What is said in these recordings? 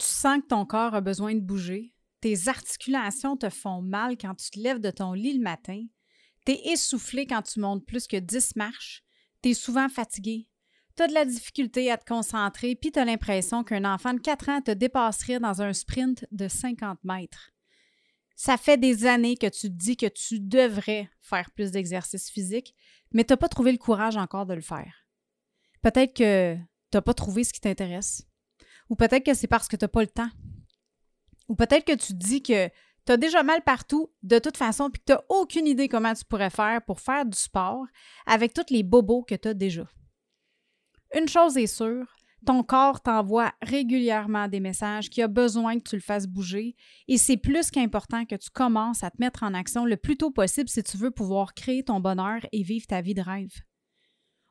Tu sens que ton corps a besoin de bouger. Tes articulations te font mal quand tu te lèves de ton lit le matin. Tu es essoufflé quand tu montes plus que 10 marches. Tu es souvent fatigué. Tu as de la difficulté à te concentrer, puis tu l'impression qu'un enfant de 4 ans te dépasserait dans un sprint de 50 mètres. Ça fait des années que tu te dis que tu devrais faire plus d'exercice physique, mais tu n'as pas trouvé le courage encore de le faire. Peut-être que tu n'as pas trouvé ce qui t'intéresse. Ou peut-être que c'est parce que tu n'as pas le temps. Ou peut-être que tu dis que tu as déjà mal partout de toute façon puis que tu n'as aucune idée comment tu pourrais faire pour faire du sport avec tous les bobos que tu as déjà. Une chose est sûre, ton corps t'envoie régulièrement des messages qu'il a besoin que tu le fasses bouger et c'est plus qu'important que tu commences à te mettre en action le plus tôt possible si tu veux pouvoir créer ton bonheur et vivre ta vie de rêve.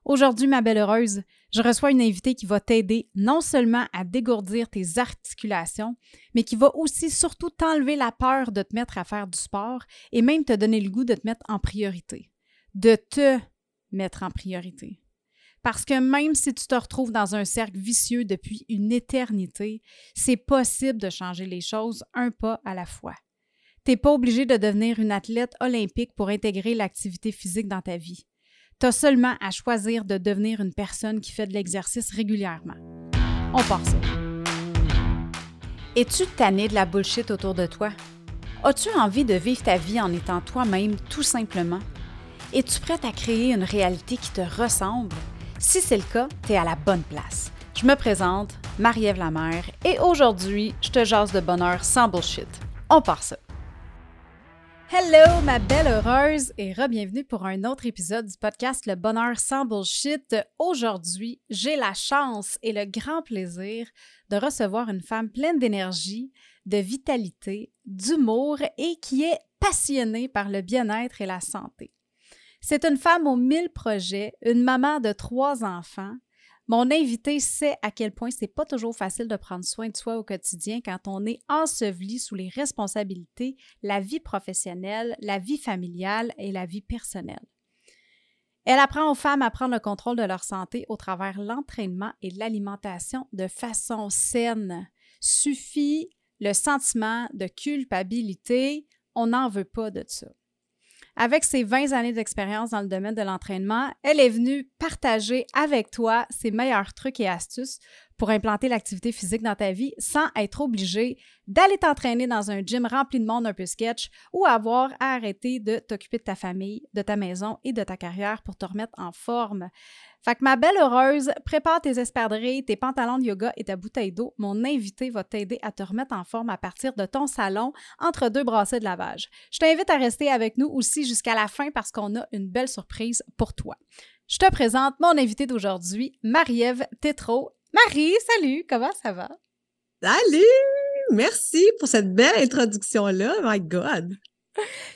Aujourd'hui, ma belle heureuse, je reçois une invitée qui va t'aider non seulement à dégourdir tes articulations, mais qui va aussi surtout t'enlever la peur de te mettre à faire du sport et même te donner le goût de te mettre en priorité. De te mettre en priorité. Parce que même si tu te retrouves dans un cercle vicieux depuis une éternité, c'est possible de changer les choses un pas à la fois. Tu n'es pas obligé de devenir une athlète olympique pour intégrer l'activité physique dans ta vie. Tu as seulement à choisir de devenir une personne qui fait de l'exercice régulièrement. On part ça. Es-tu tanné de la bullshit autour de toi? As-tu envie de vivre ta vie en étant toi-même tout simplement? Es-tu prête à créer une réalité qui te ressemble? Si c'est le cas, tu es à la bonne place. Je me présente, Marie-Ève Lamère, et aujourd'hui, je te jase de bonheur sans bullshit. On part ça. Hello, ma belle heureuse, et re-bienvenue pour un autre épisode du podcast Le Bonheur sans Bullshit. Aujourd'hui, j'ai la chance et le grand plaisir de recevoir une femme pleine d'énergie, de vitalité, d'humour et qui est passionnée par le bien-être et la santé. C'est une femme aux mille projets, une maman de trois enfants, mon invité sait à quel point c'est pas toujours facile de prendre soin de soi au quotidien quand on est enseveli sous les responsabilités, la vie professionnelle, la vie familiale et la vie personnelle. Elle apprend aux femmes à prendre le contrôle de leur santé au travers l'entraînement et l'alimentation de façon saine. Suffit le sentiment de culpabilité, on n'en veut pas de ça. Avec ses 20 années d'expérience dans le domaine de l'entraînement, elle est venue partager avec toi ses meilleurs trucs et astuces pour implanter l'activité physique dans ta vie sans être obligé d'aller t'entraîner dans un gym rempli de monde un peu sketch ou avoir à arrêter de t'occuper de ta famille, de ta maison et de ta carrière pour te remettre en forme. Fait ma belle heureuse, prépare tes espadrilles, tes pantalons de yoga et ta bouteille d'eau. Mon invité va t'aider à te remettre en forme à partir de ton salon entre deux brassées de lavage. Je t'invite à rester avec nous aussi jusqu'à la fin parce qu'on a une belle surprise pour toi. Je te présente mon invité d'aujourd'hui, Marie-Ève Tétrault. Marie, salut, comment ça va? Salut! Merci pour cette belle introduction-là. My God!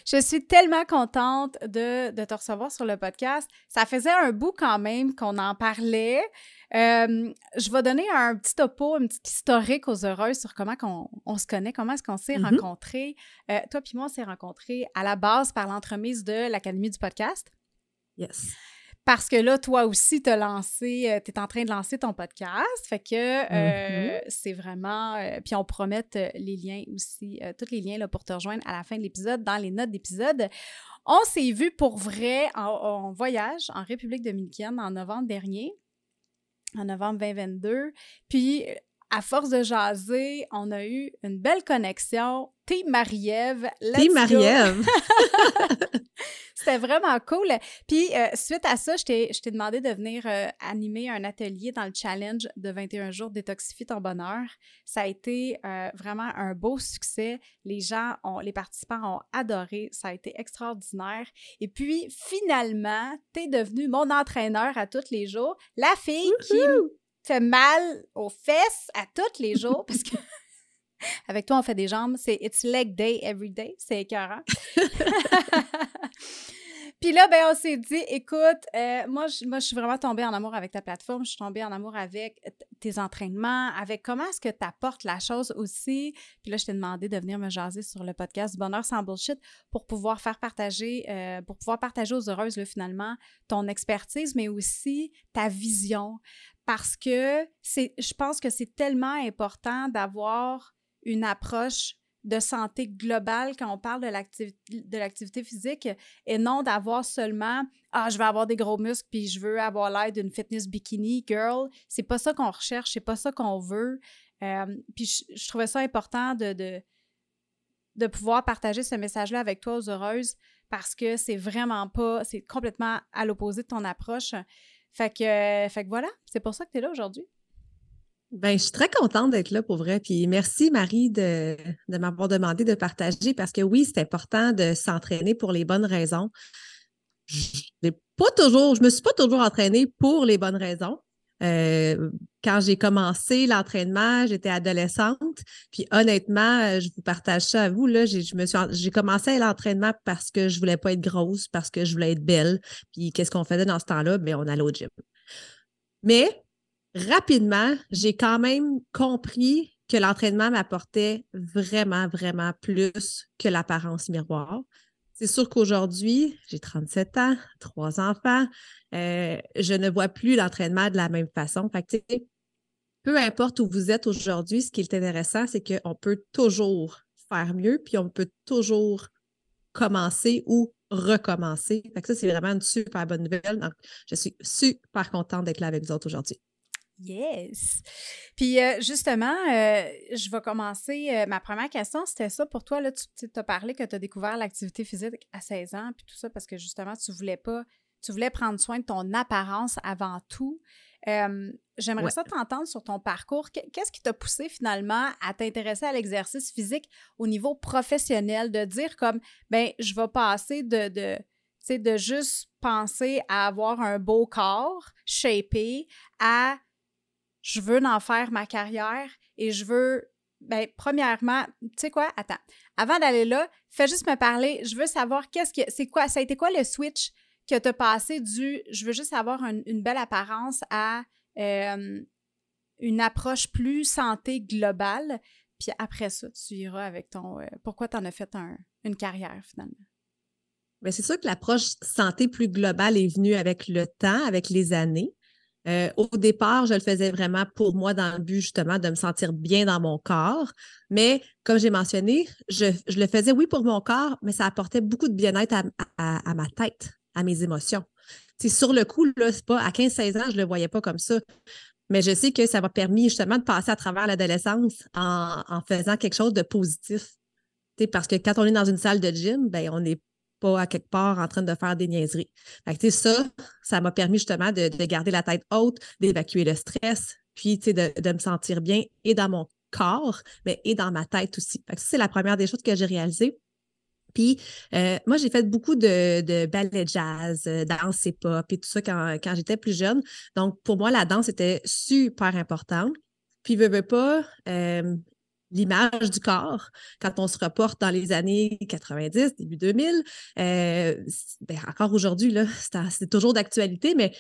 Je suis tellement contente de, te recevoir sur le podcast. Ça faisait un bout quand même qu'on en parlait. Euh, je vais donner un petit topo, un petit historique aux heureuses sur comment on, se connaît, comment est-ce qu'on s'est mm-hmm. rencontrés. Euh, toi puis moi, on s'est rencontrés à la base par l'entremise de l'Académie du podcast. Yes. Parce que là, toi aussi, tu lancé, euh, tu es en train de lancer ton podcast. Fait que euh, mm-hmm. c'est vraiment. Euh, puis on promet les liens aussi, tous les liens là, pour te rejoindre à la fin de l'épisode, dans les notes d'épisode. On s'est vu pour vrai en, voyage en République dominicaine en novembre dernier, en novembre 2022. Puis à force de jaser, on a eu une belle connexion. T'es Marie-Ève. T'es Marie-Ève. C'était vraiment cool. Puis, euh, suite à ça, je t'ai demandé de venir euh, animer un atelier dans le challenge de 21 jours Détoxifie ton bonheur. Ça a été euh, vraiment un beau succès. Les gens, ont, les participants ont adoré. Ça a été extraordinaire. Et puis, finalement, t'es devenu mon entraîneur à tous les jours. La fille qui fait mal aux fesses à tous les jours parce que avec toi, on fait des jambes. C'est It's leg day every day. C'est écœurant. Puis là, ben, on s'est dit, écoute, euh, moi, je, moi, je suis vraiment tombée en amour avec ta plateforme. Je suis tombée en amour avec tes entraînements, avec comment est-ce que tu apportes la chose aussi. Puis là, je t'ai demandé de venir me jaser sur le podcast Bonheur sans bullshit pour pouvoir faire partager, euh, pour pouvoir partager aux heureuses, là, finalement, ton expertise, mais aussi ta vision. Parce que je pense que c'est tellement important d'avoir une approche de santé globale quand on parle de l'activité physique et non d'avoir seulement ah je veux avoir des gros muscles puis je veux avoir l'air d'une fitness bikini girl c'est pas ça qu'on recherche c'est pas ça qu'on veut. Euh, puis je, trouvais ça important de, de, de pouvoir partager ce message là avec toi aux heureuses parce que c'est vraiment pas c'est complètement à l'opposé de ton approche fait que fait que voilà c'est pour ça que tu es là aujourd'hui ben, je suis très contente d'être là pour vrai. Puis merci, Marie, de, m'avoir demandé de partager parce que oui, c'est important de s'entraîner pour les bonnes raisons. Je pas me suis pas toujours entraînée pour les bonnes raisons. Euh, quand j'ai commencé l'entraînement, j'étais adolescente. Puis honnêtement, je vous partage ça à vous. J'ai, commencé l'entraînement parce que je voulais pas être grosse, parce que je voulais être belle. Puis qu'est-ce qu'on faisait dans ce temps-là? Bien, on allait au gym. Mais rapidement, j'ai quand même compris que l'entraînement m'apportait vraiment, vraiment plus que l'apparence miroir. C'est sûr qu'aujourd'hui, j'ai 37 ans, trois enfants, euh, je ne vois plus l'entraînement de la même façon. Peu importe où vous êtes aujourd'hui, ce qui est intéressant, c'est qu'on peut toujours faire mieux, puis on peut toujours commencer ou recommencer. Ça, c'est vraiment une super bonne nouvelle. Je suis super contente d'être là avec vous autres aujourd'hui. Yes. Puis euh, justement, euh, je vais commencer. Euh, ma première question, c'était ça pour toi. Là, tu as parlé que tu as découvert l'activité physique à 16 ans, puis tout ça, parce que justement, tu voulais pas, tu voulais prendre soin de ton apparence avant tout. J'aimerais ça t'entendre sur ton parcours. Qu'est-ce qui t'a poussé finalement à t'intéresser à l'exercice physique au niveau professionnel, de dire comme, ben, je vais passer de, de de juste penser à avoir un beau corps shapé à je veux en faire ma carrière et je veux, ben, premièrement, tu sais quoi, attends, avant d'aller là, fais juste me parler, je veux savoir qu'est-ce que, c'est quoi, ça a été quoi le switch que tu as passé du, je veux juste avoir une belle apparence à euh, une approche plus santé globale, puis après ça, tu iras avec ton, euh, pourquoi tu en as fait une carrière finalement? Bien, c'est sûr que l'approche santé plus globale est venue avec le temps, avec les années. Euh, au départ, je le faisais vraiment pour moi dans le but justement de me sentir bien dans mon corps. Mais comme j'ai mentionné, je, le faisais, oui, pour mon corps, mais ça apportait beaucoup de bien-être à, ma tête, à mes émotions. Sur le coup, là, pas à 15-16 ans, je le voyais pas comme ça. Mais je sais que ça m'a permis justement de passer à travers l'adolescence en, faisant quelque chose de positif. parce que quand on est dans une salle de gym, ben, on est pas à quelque part en train de faire des niaiseries. Fait ça, ça m'a permis justement de, garder la tête haute, d'évacuer le stress, puis de, de me sentir bien et dans mon corps, mais et dans ma tête aussi. C'est la première des choses que j'ai réalisées. Puis euh, moi, j'ai fait beaucoup de, de ballet jazz, euh, danse et pop et tout ça quand, quand j'étais plus jeune. Donc, pour moi, la danse était super importante. Puis, veux, veux pas, euh, l'image du corps quand on se reporte dans les années 90, début 2000. Euh, ben, encore aujourd'hui, c'est toujours d'actualité, mais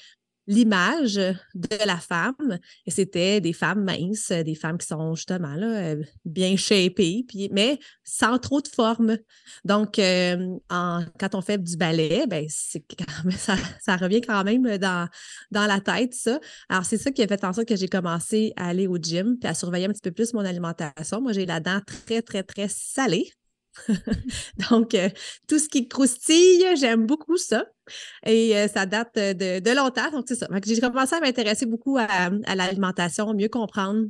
l'image de la femme. Et c'était des femmes minces, des femmes qui sont justement là, euh, bien shapées, puis, mais sans trop de forme. Donc, euh, quand on fait du ballet, ben, ça, ça, revient quand même dans, dans la tête, ça. Alors, c'est ça qui a fait en sorte que j'ai commencé à aller au gym, puis à surveiller un petit peu plus mon alimentation. Moi, j'ai la dent très, très, très salée. Donc, euh, tout ce qui croustille, j'aime beaucoup ça. Et euh, ça date de, longtemps. Donc, c'est ça. J'ai commencé à m'intéresser beaucoup à, l'alimentation, mieux comprendre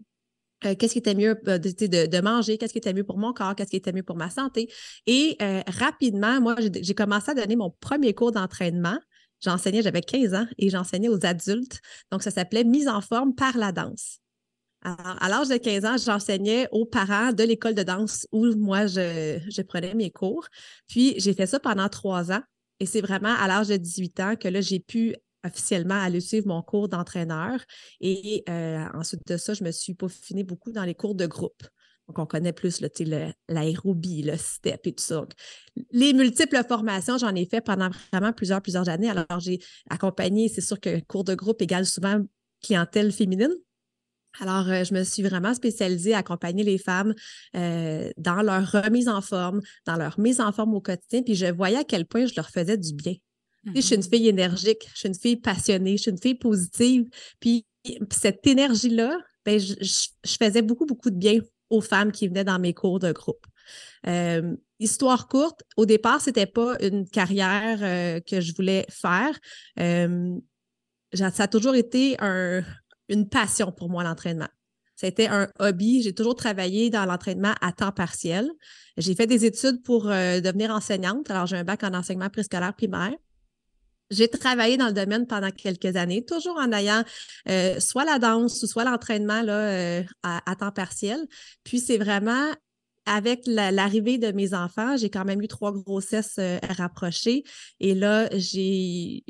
euh, qu'est-ce qui était mieux de, manger, qu'est-ce qui était mieux pour mon corps, qu'est-ce qui était mieux pour ma santé. Et rapidement, moi, j'ai commencé à donner mon premier cours d'entraînement. J'enseignais, j'avais 15 ans et j'enseignais aux adultes. Donc, ça s'appelait Mise en forme par la danse. À l'âge de 15 ans, j'enseignais aux parents de l'école de danse où moi, je, prenais mes cours. Puis, j'ai fait ça pendant trois ans. Et c'est vraiment à l'âge de 18 ans que là, j'ai pu officiellement aller suivre mon cours d'entraîneur. Et euh, ensuite de ça, je me suis peaufinée beaucoup dans les cours de groupe. Donc, on connaît plus l'aérobie, le, step et tout ça. les multiples formations, j'en ai fait pendant vraiment plusieurs, plusieurs années. Alors, j'ai accompagné, c'est sûr que cours de groupe égale souvent clientèle féminine. Alors, euh, je me suis vraiment spécialisée à accompagner les femmes euh, dans leur remise en forme, dans leur mise en forme au quotidien, puis je voyais à quel point je leur faisais du bien. Je suis une mm-hmm. fille énergique, je suis une fille passionnée, je suis une fille positive. Puis cette énergie-là, ben, je, faisais beaucoup, beaucoup de bien aux femmes qui venaient dans mes cours de groupe. Euh, histoire courte, au départ, ce n'était pas une carrière euh, que je voulais faire. Euh, ça a toujours été une passion pour moi, l'entraînement. C'était un hobby. J'ai toujours travaillé dans l'entraînement à temps partiel. J'ai fait des études pour devenir enseignante. Alors, j'ai un bac en enseignement préscolaire primaire. J'ai travaillé dans le domaine pendant quelques années, toujours en ayant euh, soit la danse ou soit l'entraînement euh, à, temps partiel. Puis c'est vraiment avec l'arrivée de mes enfants, j'ai quand même eu trois grossesses euh, rapprochées. Et là, j'ai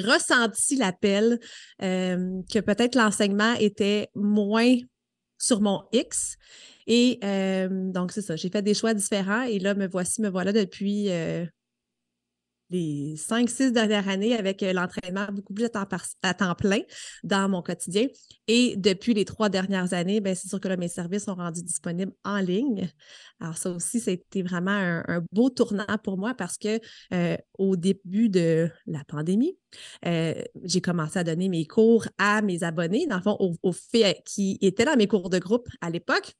ressenti l'appel que peut-être l'enseignement était moins sur mon X. Et donc, c'est ça, j'ai fait des choix différents. Et là, me voici, me voilà depuis les cinq, six dernières années avec euh, l'entraînement beaucoup plus à temps, plein dans mon quotidien. Et depuis les trois dernières années, ben, c'est sûr que mes services sont rendus disponibles en ligne. Alors, ça aussi, été vraiment un, beau tournant pour moi parce que euh, au début de la pandémie, euh, j'ai commencé à donner mes cours à mes abonnés, dans le fond, aux, aux filles qui étaient dans mes cours de groupe à l'époque.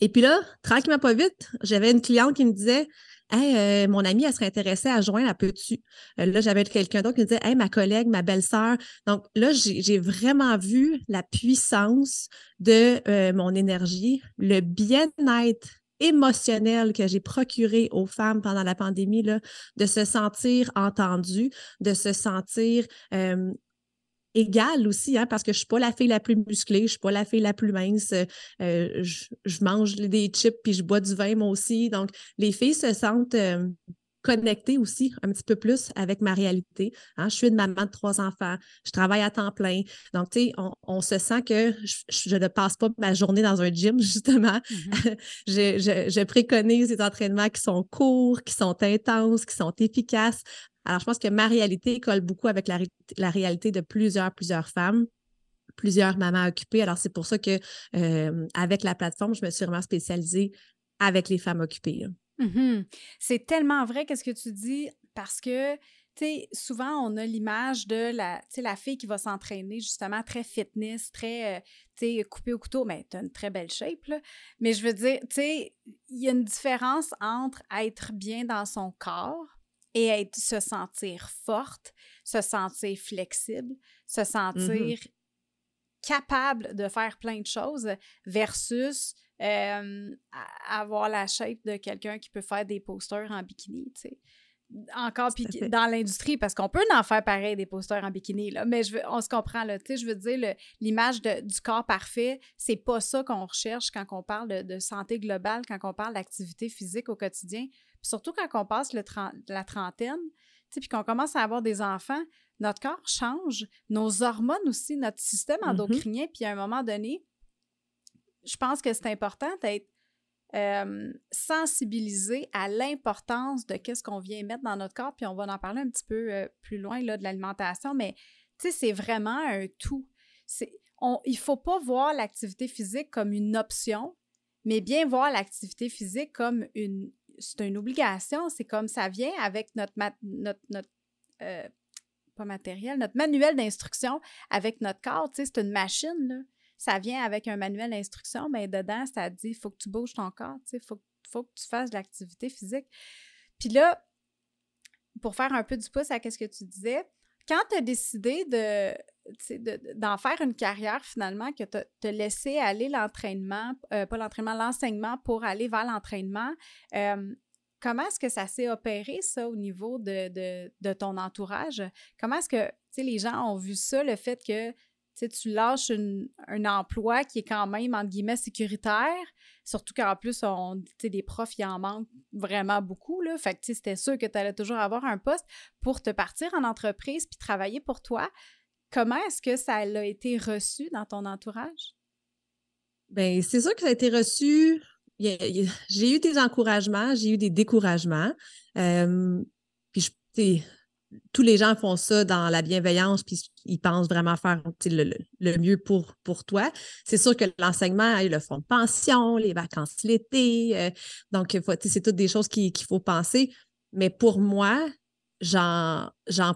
Et puis là, tranquillement pas vite, j'avais une cliente qui me disait Hey, euh, mon amie, elle serait intéressée à joindre, à peux-tu? Euh, là, j'avais quelqu'un d'autre qui me disait Hey, ma collègue, ma belle-sœur. Donc là, j'ai vraiment vu la puissance de euh, mon énergie, le bien-être émotionnel que j'ai procuré aux femmes pendant la pandémie, là, de se sentir entendues, de se sentir égale aussi, hein, parce que je ne suis pas la fille la plus musclée, je ne suis pas la fille la plus mince. Euh, je, mange des chips puis je bois du vin, moi aussi. Donc, les filles se sentent euh, connectées aussi un petit peu plus avec ma réalité. Hein. Je suis une maman de trois enfants, je travaille à temps plein. Donc, tu sais, on, se sent que je, ne passe pas ma journée dans un gym, justement. Mm-hmm. je, je préconise des entraînements qui sont courts, qui sont intenses, qui sont efficaces. Alors, je pense que ma réalité colle beaucoup avec la, réalité de plusieurs, plusieurs femmes plusieurs mamans occupées. Alors, c'est pour ça que euh, avec la plateforme, je me suis vraiment spécialisée avec les femmes occupées. Mm-hmm. C'est tellement vrai qu'est-ce que tu dis parce que, tu sais, souvent on a l'image de la, la fille qui va s'entraîner justement très fitness, très, euh, coupée au couteau, mais tu as une très belle shape, là. Mais je veux dire, tu sais, il y a une différence entre être bien dans son corps et être, se sentir forte, se sentir flexible, se sentir mm-hmm. capable de faire plein de choses versus avoir la shape de quelqu'un qui peut faire des posters en bikini, tu sais. Encore dans l'industrie, parce qu'on peut en faire pareil des posters en bikini, là, mais je veux, on se comprend, là, tu sais, je veux dire, l'image du corps parfait, c'est pas ça qu'on recherche quand on parle de, de santé globale, quand on parle d'activité physique au quotidien surtout quand on passe le la trentaine, puis qu'on commence à avoir des enfants, notre corps change, nos hormones aussi, notre système mm-hmm. endocrinien, puis à un moment donné, je pense que c'est important d'être euh, sensibilisé à l'importance de qu'est-ce qu'on vient mettre dans notre corps, puis on va en parler un petit peu euh, plus loin là, de l'alimentation, mais c'est vraiment un tout. On, il ne faut pas voir l'activité physique comme une option, mais bien voir l'activité physique comme une, c'est une obligation. C'est comme ça vient avec notre, notre, notre euh, pas matériel, notre manuel d'instruction avec notre corps. Tu sais, c'est une machine, là. Ça vient avec un manuel d'instruction, mais dedans, ça dit il faut que tu bouges ton corps, tu sais, faut, faut que tu fasses de l'activité physique. Puis là, pour faire un peu du pouce à ce que tu disais, quand tu as décidé de, d'en faire une carrière finalement, que tu te laissé aller l'entraînement, euh, pas l'entraînement, l'enseignement pour aller vers l'entraînement, euh, comment est-ce que ça s'est opéré, ça, au niveau de, ton entourage? Comment est-ce que les gens ont vu ça, le fait que tu lâches un emploi qui est quand même, entre guillemets, sécuritaire, surtout qu'en plus, on, des profs, il en manque vraiment beaucoup, là. Fait que, c'était sûr que tu allais toujours avoir un poste pour te partir en entreprise puis travailler pour toi. Comment est-ce que ça a été reçu dans ton entourage? Bien, c'est sûr que ça a été reçu. J'ai eu des encouragements, j'ai eu des découragements. Euh, puis, tous les gens font ça dans la bienveillance, puis ils pensent vraiment faire le, mieux pour, toi. C'est sûr que l'enseignement, le fonds de pension, les vacances l'été, euh, donc c'est toutes des choses qu'il faut penser. Mais pour moi, j'en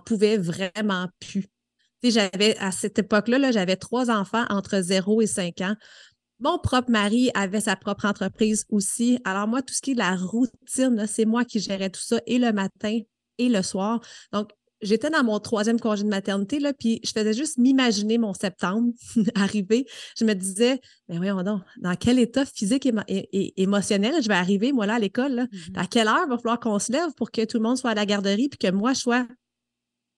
pouvais vraiment plus. J'avais, à cette époque-là, -là, j'avais trois enfants entre 0 et 5 ans. Mon propre mari avait sa propre entreprise aussi. Alors, moi, tout ce qui est la routine, c'est moi qui gérais tout ça et le matin et le soir. Donc, j'étais dans mon troisième congé de maternité, là, puis je faisais juste m'imaginer mon septembre arriver. Je me disais, mais voyons donc, dans quel état physique et, émotionnel je vais arriver, moi, là, à l'école? Mm-hmm. À quelle heure va falloir qu'on se lève pour que tout le monde soit à la garderie, puis que moi, je sois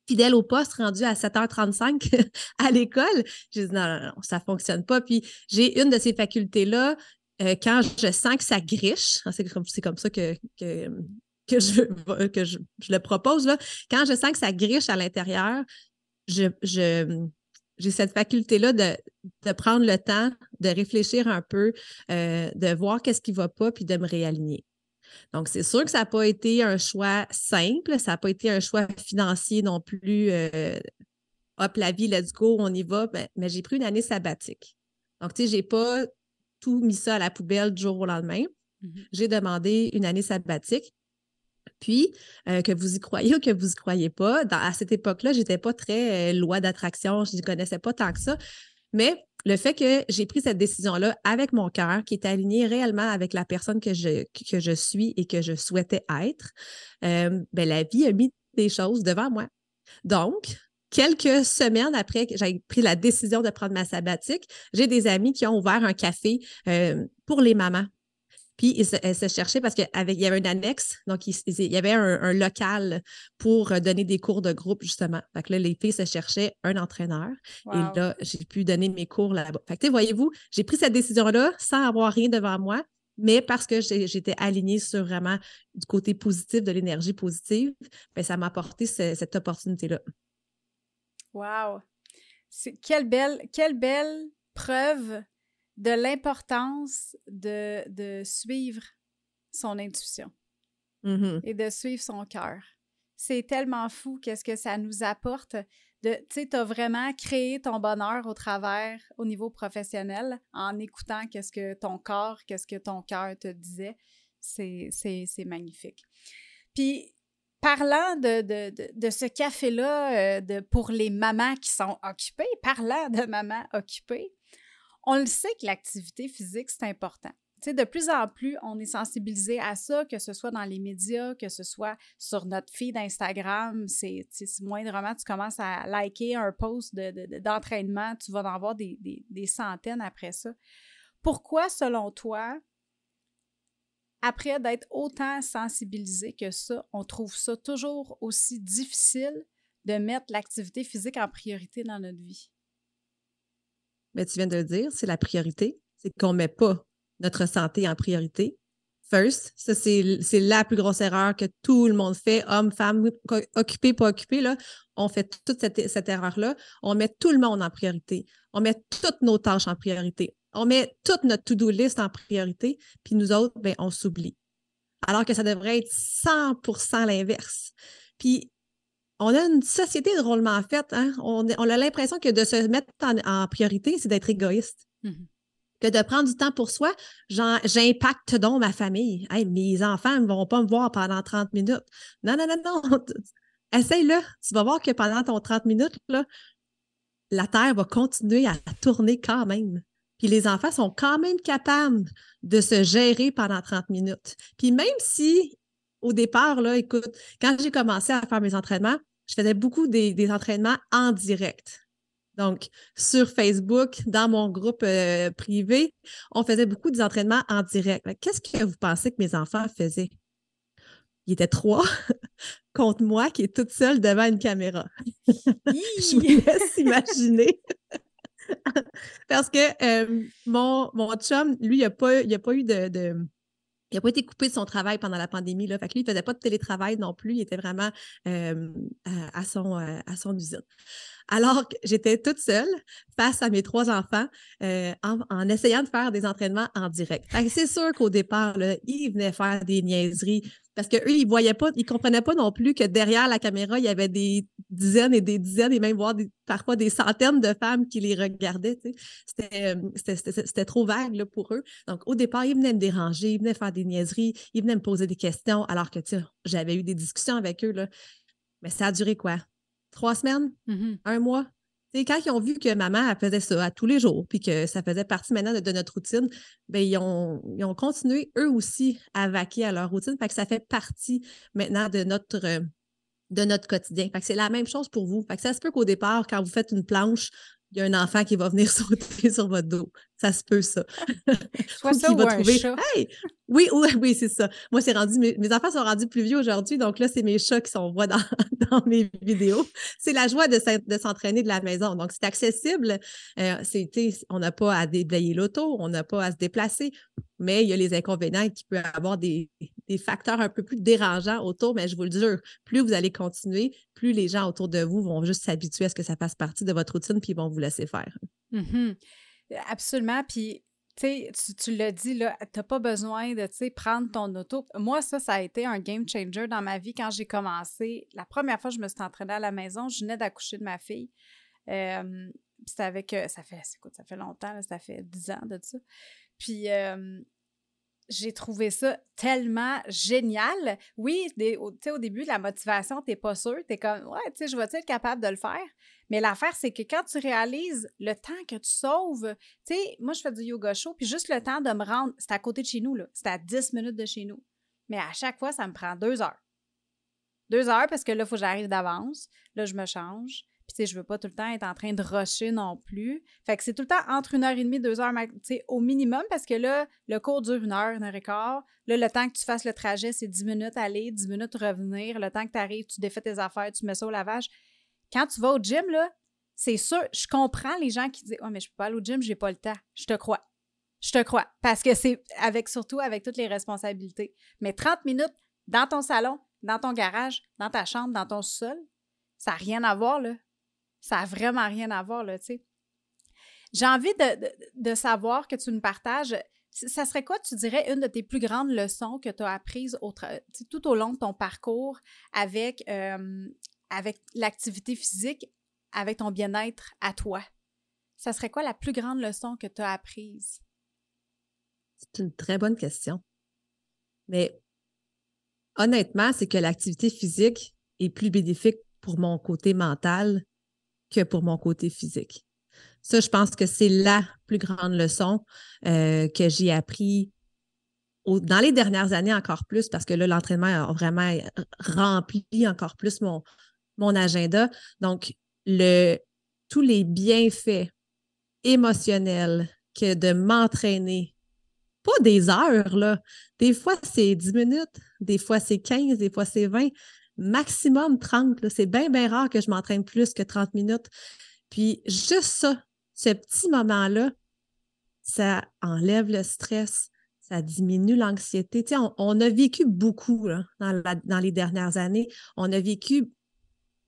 fidèle au poste rendu à 7h35 à l'école. J'ai dit non, non, non, ça ne fonctionne pas. Puis j'ai une de ces facultés-là, euh, quand je sens que ça griche, hein, c'est comme, comme ça que, que, que, je, que je, le propose, là. quand je sens que ça griche à l'intérieur, je, j'ai cette faculté-là de, de, prendre le temps, de réfléchir un peu, euh, de voir qu'est-ce qui ne va pas, puis de me réaligner. Donc, c'est sûr que ça n'a pas été un choix simple, ça n'a pas été un choix financier non plus. Euh, hop, la vie, let's go, on y va. Ben, mais j'ai pris une année sabbatique. Donc, tu sais, je n'ai pas tout mis ça à la poubelle du jour au lendemain. Mm-hmm. J'ai demandé une année sabbatique. Puis, euh, que vous y croyez ou que vous y croyez pas, à cette époque-là, je n'étais pas très euh, loi d'attraction, je ne connaissais pas tant que ça. Mais le fait que j'ai pris cette décision-là avec mon cœur, qui est aligné réellement avec la personne que je, suis et que je souhaitais être, euh, ben, la vie a mis des choses devant moi. Donc, quelques semaines après que j'ai pris la décision de prendre ma sabbatique, j'ai des amis qui ont ouvert un café euh, pour les mamans. Puis elle se cherchait parce qu'il y avait une annexe, donc il, y avait un, local pour euh, donner des cours de groupe, justement. Fait que là, les filles se cherchaient un entraîneur. Et là, j'ai pu donner mes cours là-bas. Fait que, voyez-vous, j'ai pris cette décision-là sans avoir rien devant moi, mais parce que j'étais alignée sur vraiment du côté positif, de l'énergie positive, bien, ça m'a apporté cette opportunité-là. Wow! Quelle belle, quelle belle preuve de l'importance de, suivre son intuition mm-hmm. et de suivre son cœur. C'est tellement fou qu'est-ce que ça nous apporte. Tu sais, tu as vraiment créé ton bonheur au travers, au niveau professionnel, en écoutant qu'est-ce que ton corps, qu'est-ce que ton cœur te disait. C'est magnifique. Puis, parlant de, de, ce café-là euh, pour les mamans qui sont occupées, parlant de mamans occupées, on le sait que l'activité physique, c'est important. de plus en plus, on est sensibilisé à ça, que ce soit dans les médias, que ce soit sur notre feed Instagram. C'est moindrement, tu commences à liker un post d'entraînement, tu vas en avoir des, des, centaines après ça. Pourquoi, selon toi, après d'être autant sensibilisé que ça, on trouve ça toujours aussi difficile de mettre l'activité physique en priorité dans notre vie? Mais tu viens de le dire, c'est la priorité. C'est qu'on ne met pas notre santé en priorité. First, ça, c'est la plus grosse erreur que tout le monde fait, hommes, femmes, occupés, pas occupés. Là. On fait toute cette, cette erreur-là. On met tout le monde en priorité. On met toutes nos tâches en priorité. On met toute notre to-do list en priorité, puis nous autres, ben, on s'oublie. Alors que ça devrait être 100% l'inverse. Puis on a une société drôlement faite. Hein? On, a l'impression que de se mettre en, priorité, c'est d'être égoïste. Mm-hmm. Que de prendre du temps pour soi, j'impacte donc ma famille. mes enfants ne vont pas me voir pendant 30 minutes. Non, non, non, non. Essaye-le. Tu vas voir que pendant ton 30 minutes, là, la Terre va continuer à tourner quand même. Puis les enfants sont quand même capables de se gérer pendant 30 minutes. Puis même si au départ, là, écoute, quand j'ai commencé à faire mes entraînements, je faisais beaucoup des, entraînements en direct. Donc, sur Facebook, dans mon groupe euh, privé, on faisait beaucoup d'entraînements en direct. Qu'est-ce que vous pensez que mes enfants faisaient? Ils étaient trois contre moi qui est toute seule devant une caméra. je vous laisse imaginer. Parce que euh, mon, mon chum, lui, il n'a pas, pas eu de il n'a pas été coupé de son travail pendant la pandémie. Là. Fait que lui, il ne faisait pas de télétravail non plus. Il était vraiment à, son, à son usine. Alors que j'étais toute seule face à mes trois enfants euh, en, essayant de faire des entraînements en direct. C'est sûr qu'au départ, ils venaient faire des niaiseries parce qu'eux, ils voyaient pas, ils comprenaient pas non plus que derrière la caméra, il y avait des dizaines et des dizaines et même voire parfois des centaines de femmes qui les regardaient. Euh, c'était trop vague pour eux. Donc, au départ, ils venaient me déranger, ils venaient faire des niaiseries, ils venaient me poser des questions alors que j'avais eu des discussions avec eux. Mais ça a duré quoi? Trois semaines? Mm-hmm. Un mois? C'est quand ils ont vu que maman elle faisait ça à tous les jours, puis que ça faisait partie maintenant de, notre routine, bien, ils, ont, ils ont continué eux aussi à vaquer à leur routine. Fait que ça fait partie maintenant de notre, euh, de notre quotidien. Fait que c'est la même chose pour vous. Fait que ça se peut qu'au départ, quand vous faites une planche, il y a un enfant qui va venir sauter sur votre dos. Ça se peut, ça. Soit ça ou un trouver, chat. Oui, oui, oui, c'est ça. Moi, c'est rendu, mes, enfants sont rendus plus vieux aujourd'hui, donc là, c'est mes chats qui sont voit dans, dans mes vidéos. C'est la joie de, s'entraîner de la maison. Donc, c'est accessible. Euh, on n'a pas à déblayer l'auto, on n'a pas à se déplacer, mais il y a les inconvénients qui peuvent avoir des, facteurs un peu plus dérangeants autour, mais je vous le jure, plus vous allez continuer, plus les gens autour de vous vont juste s'habituer à ce que ça fasse partie de votre routine, puis ils vont vous laisser faire. Mm-hmm. Absolument. Puis, tu, tu l'as dit, tu n'as pas besoin de prendre ton auto. Moi, ça, ça a été un game changer dans ma vie quand j'ai commencé. La première fois que je me suis entraînée à la maison, je venais d'accoucher de ma fille. c'était avec. Euh, ça fait, écoute, ça fait longtemps, ça fait 10 ans de ça. Puis, j'ai trouvé ça tellement génial. Oui, au, au début, la motivation, tu n'es pas sûr. Tu es comme, ouais, tu sais, je vais être capable de le faire? Mais l'affaire, c'est que quand tu réalises le temps que tu sauves, tu sais, moi, je fais du yoga show, puis juste le temps de me rendre, c'est à côté de chez nous, là. C'est à 10 minutes de chez nous. Mais à chaque fois, ça me prend deux heures. Deux heures parce que là, il faut que j'arrive d'avance. Là, je me change. Puis, tu sais, je veux pas tout le temps être en train de rusher non plus. Fait que c'est tout le temps entre une heure et demie, deux heures, tu sais, au minimum, parce que là, le cours dure une heure, une heure et quart. Là, le temps que tu fasses le trajet, c'est dix minutes aller, dix minutes revenir. Le temps que tu arrives, tu défais tes affaires, tu mets ça au lavage. Quand tu vas au gym, là, c'est sûr, je comprends les gens qui disent Oh, mais je peux pas aller au gym, j'ai pas le temps. Je te crois. Je te crois. Parce que c'est avec surtout avec toutes les responsabilités. Mais 30 minutes dans ton salon, dans ton garage, dans ta chambre, dans ton sol, ça n'a rien à voir, là. Ça n'a vraiment rien à voir, là, tu sais. J'ai envie de, savoir que tu nous partages. Ça serait quoi, tu dirais, une de tes plus grandes leçons que tu as apprises tout au long de ton parcours avec, avec l'activité physique, avec ton bien-être à toi? Ça serait quoi la plus grande leçon que tu as apprise? C'est une très bonne question. Mais honnêtement, c'est que l'activité physique est plus bénéfique pour mon côté mental que pour mon côté physique. Ça, je pense que c'est la plus grande leçon euh, que j'ai appris dans les dernières années encore plus, parce que là, l'entraînement a vraiment rempli encore plus mon, agenda. Donc, le, tous les bienfaits émotionnels que de m'entraîner, pas des heures, là. Des fois, c'est 10 minutes, des fois, c'est 15, des fois, c'est 20, maximum 30. C'est bien, bien rare que je m'entraîne plus que 30 minutes. Puis, juste ça, ce petit moment-là, ça enlève le stress, ça diminue l'anxiété. On, a vécu beaucoup dans, les dernières années. On a vécu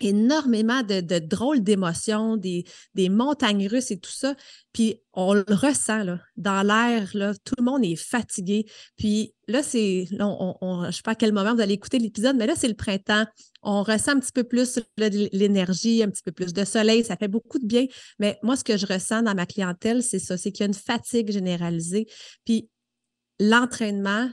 énormément de, drôles d'émotions, des, montagnes russes et tout ça. Puis on le ressent là, dans l'air, tout le monde est fatigué. Puis là, c'est, on, je ne sais pas à quel moment vous allez écouter l'épisode, mais là, c'est le printemps. On ressent un petit peu plus l'énergie, un petit peu plus de soleil, ça fait beaucoup de bien. Mais moi, ce que je ressens dans ma clientèle, c'est ça, c'est qu'il y a une fatigue généralisée. Puis l'entraînement,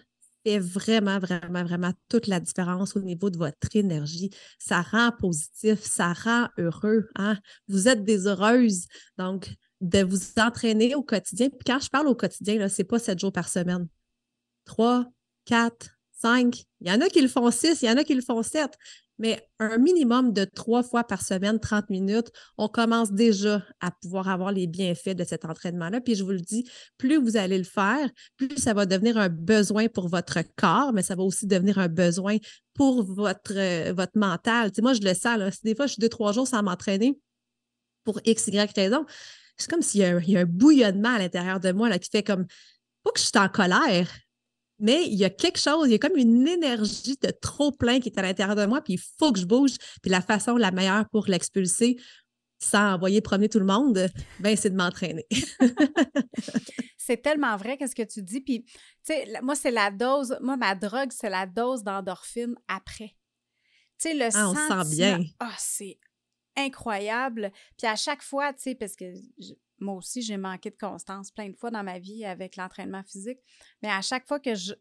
fait vraiment, vraiment, vraiment toute la différence au niveau de votre énergie. Ça rend positif, ça rend heureux. Hein? Vous êtes des heureuses. Donc, de vous entraîner au quotidien. Puis quand je parle au quotidien, ce n'est pas sept jours par semaine. Trois, quatre, cinq. Il y en a qui le font six, il y en a qui le font sept mais un minimum de trois fois par semaine, 30 minutes, on commence déjà à pouvoir avoir les bienfaits de cet entraînement-là. Puis je vous le dis, plus vous allez le faire, plus ça va devenir un besoin pour votre corps, mais ça va aussi devenir un besoin pour votre, euh, votre mental. Tu moi, je le sens, là, des fois, je suis deux, trois jours sans m'entraîner pour X, Y raison. C'est comme s'il y, a un bouillonnement à l'intérieur de moi là, qui fait comme, pas que je suis en colère, mais il y a quelque chose, il y a comme une énergie de trop plein qui est à l'intérieur de moi, puis il faut que je bouge. Puis la façon la meilleure pour l'expulser, sans envoyer promener tout le monde, ben c'est de m'entraîner. c'est tellement vrai qu'est-ce que tu dis. Puis, tu sais, moi, c'est la dose, moi, ma drogue, c'est la dose d'endorphine après. Tu sais, le ah, on sent bien. Ah, c'est incroyable. Puis à chaque fois, tu sais, parce que moi aussi, j'ai manqué de constance plein de fois dans ma vie avec l'entraînement physique. Mais à chaque fois que je,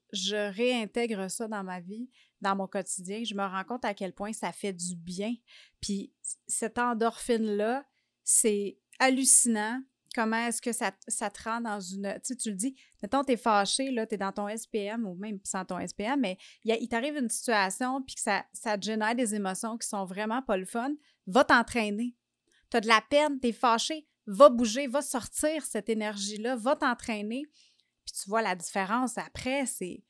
réintègre ça dans ma vie, dans mon quotidien, je me rends compte à quel point ça fait du bien. Puis cette endorphine-là, c'est hallucinant comment est-ce que ça, ça, te rend dans une. Tu sais, tu le dis, mettons, t'es fâché, là, t'es dans ton SPM ou même sans ton SPM, mais il, il t'arrive une situation puis que ça, ça te génère des émotions qui sont vraiment pas le fun, va t'entraîner. T'as de la peine, t'es fâché, va bouger, va sortir cette énergie-là, va t'entraîner. Puis tu vois la différence après, c'est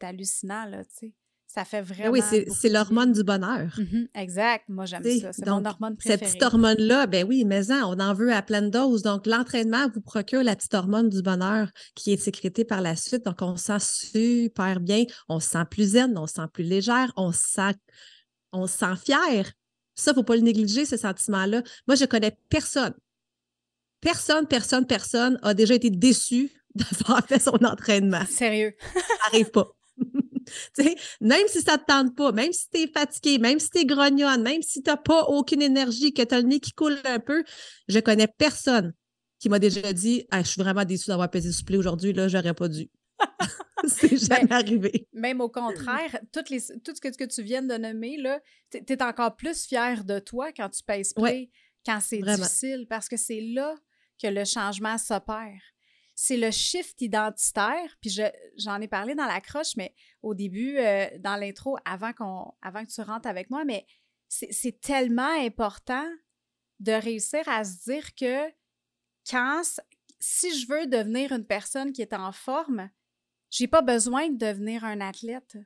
hallucinant, là, tu sais. Ça fait ben vraiment. Oui, c'est l'hormone du bonheur. Mm-hmm, exact. Moi, j'aime ça. C'est mon hormone préférée. Cette petite hormone-là, ben oui, mais on en veut à pleine dose. Donc, l'entraînement vous procure la petite hormone du bonheur qui est sécrétée par la suite. Donc, on se sent super bien. On se sent plus zen, on se sent plus légère, on se sent, on se sent fier. Ça, il ne faut pas le négliger, ce sentiment-là. Moi, je connais personne. Personne, personne, personne a déjà été déçu d'avoir fait son entraînement. Sérieux. ça n'arrive pas. même si ça ne te tente pas, même si tu es fatigué, même si tu es grognonne, même si tu n'as pas aucune énergie, que tu as le nez qui coule un peu, je connais personne qui m'a déjà dit Je suis vraiment déçu d'avoir pesé souplé aujourd'hui, là, j'aurais pas dû. c'est jamais ben, arrivé. Même au contraire, toutes les, tout ce que, tu viens de nommer, tu es encore plus fier de toi quand tu pèses play, quand c'est difficile, parce que c'est là que le changement s'opère c'est le shift identitaire. Puis j'en ai parlé dans la croche, mais au début, euh, dans l'intro, avant, qu'on, avant que tu rentres avec moi, mais c'est tellement important de réussir à se dire que quand, si je veux devenir une personne qui est en forme, j'ai pas besoin de devenir un athlète,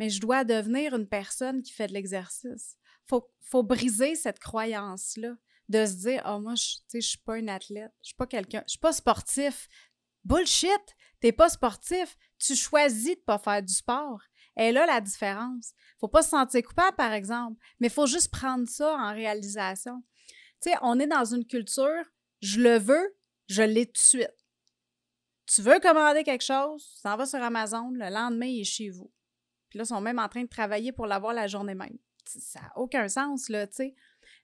mais je dois devenir une personne qui fait de l'exercice. Faut, faut briser cette croyance-là de se dire oh moi je suis pas un athlète, je suis pas quelqu'un, je suis pas sportif. Bullshit, t'es pas sportif, tu choisis de pas faire du sport. Et là la différence. Faut pas se sentir coupable par exemple, mais faut juste prendre ça en réalisation. Tu on est dans une culture je le veux, je l'ai tout. Tu veux commander quelque chose, tu s'en vas sur Amazon, le lendemain, il est chez vous. Puis là, ils sont même en train de travailler pour l'avoir la journée même. Ça n'a aucun sens, là, tu sais.